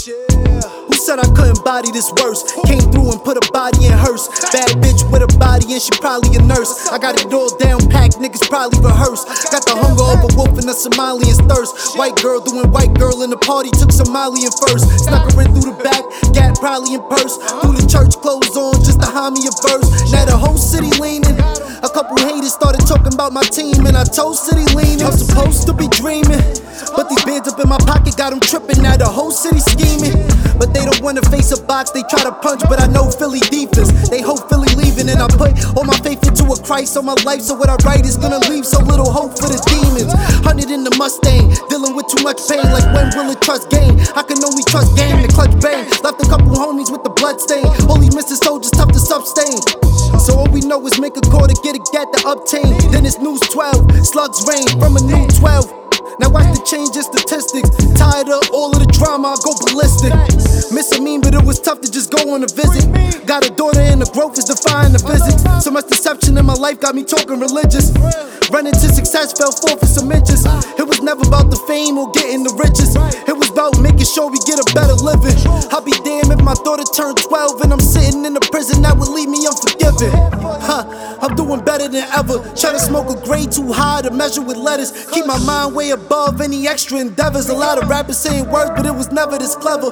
Who said I couldn't body this worse? Came through and put a body in hearse. Bad bitch with a body and she probably a nurse. I got it all down packed, niggas probably rehearsed. Got the hunger of a wolf and a Somalian's thirst. White girl doing white girl in the party, took Somalian first. Snuck her in through the back, gat probably in purse. Through the church clothes on, just to hide me a verse. Now the whole city leaning. A couple haters talking about my team, and I told City leaning. I'm supposed to be dreaming, but these bands up in my pocket got them tripping. Now the whole city scheming, but they don't wanna face a box. They try to punch, but I know Philly defense. They hope Philly leaving, and I put all my faith into a Christ on my life. So what I write is gonna leave so little hope for the demons. Hundred in the Mustang, dealing with too much pain. Like when will it trust game? I can only trust game. The clutch bang, left a couple homies with the blood stain. Holy Mr. Soldiers tough to sustain. So all we know is make a call to get a gat to obtain. Then it's news 12, slugs rain from a new 12. Now watch the change in statistics. Tired of all of the drama, I go ballistic. Miss a mean, but it was tough to just go on a visit. Got a daughter and the growth is defying the physics. So much deception in my life got me talking religious. Running to success, fell forth for some inches. It was never about the fame or getting the riches. It was about making sure we get a better living. I'll be my daughter turned 12 and I'm sitting in a prison that would leave me unforgiven. Huh, I'm doing better than ever. Try to smoke a grade too high to measure with letters. Keep my mind way above any extra endeavors. A lot of rappers saying words, but it was never this clever.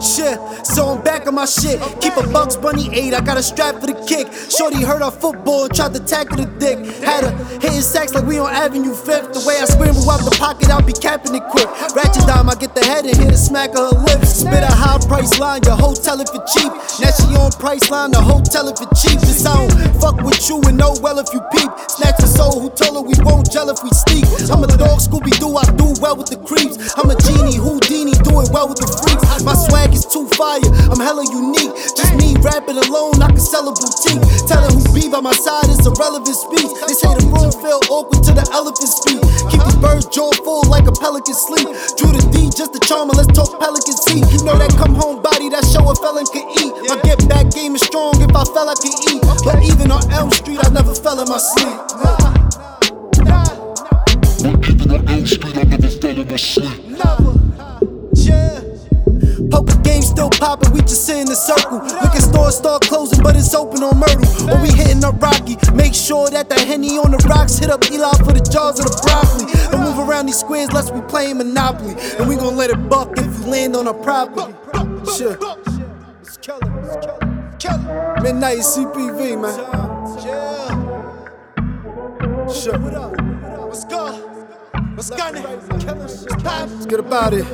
Shit, so I'm back on my shit. Keep a Bugs Bunny 8, I got a strap for the kick. Shorty hurt our football tried to tackle the dick. Had her hitting sacks like we on Avenue 5th. The way I scramble out the pocket, I'll be capping it quick. Ratchet dime, I get the head and hit a smack of her lips. Spit a high price line, your hotel if it for cheap. Now she on Priceline, the hotel if it for cheap. It's don't fuck with you and know well if you peep. Snatch a soul who told her we won't gel if we sneak. I'm a dog, Scooby Doo, I do well with the creeps. I'm a genie, Houdini, doing well with the freaks. My swag is too fire, I'm hella unique. Just me rapping alone, I can sell a boutique. Telling who be by my side is irrelevant speech. They say the room feel awkward to the elephant speak. Keep the birds jaw full like a pelican sleep. Drew the D just the charmer, let's talk pelican seat. You know that come home body, that show a felon can eat. My get back game is strong, if I fell I can eat. But even on Elm Street, I never fell in my sleep. Even on Elm Street, I never fell in my sleep. Never. Yeah. Poker game still poppin', we just sit in a circle. Liquor stores start closing, but it's open on Myrtle. Or we hitting up Rocky. Make sure that the Henny on the rocks hit up Eli for the jars of the broccoli. Don't move around these squares lest we playing Monopoly. And we gon' let it buck if you land on our property. Shit. It's killer, it's killer. Midnight CPV, man. Sure. What up? What's good? What's gunning? Let's get about it.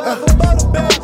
Uh,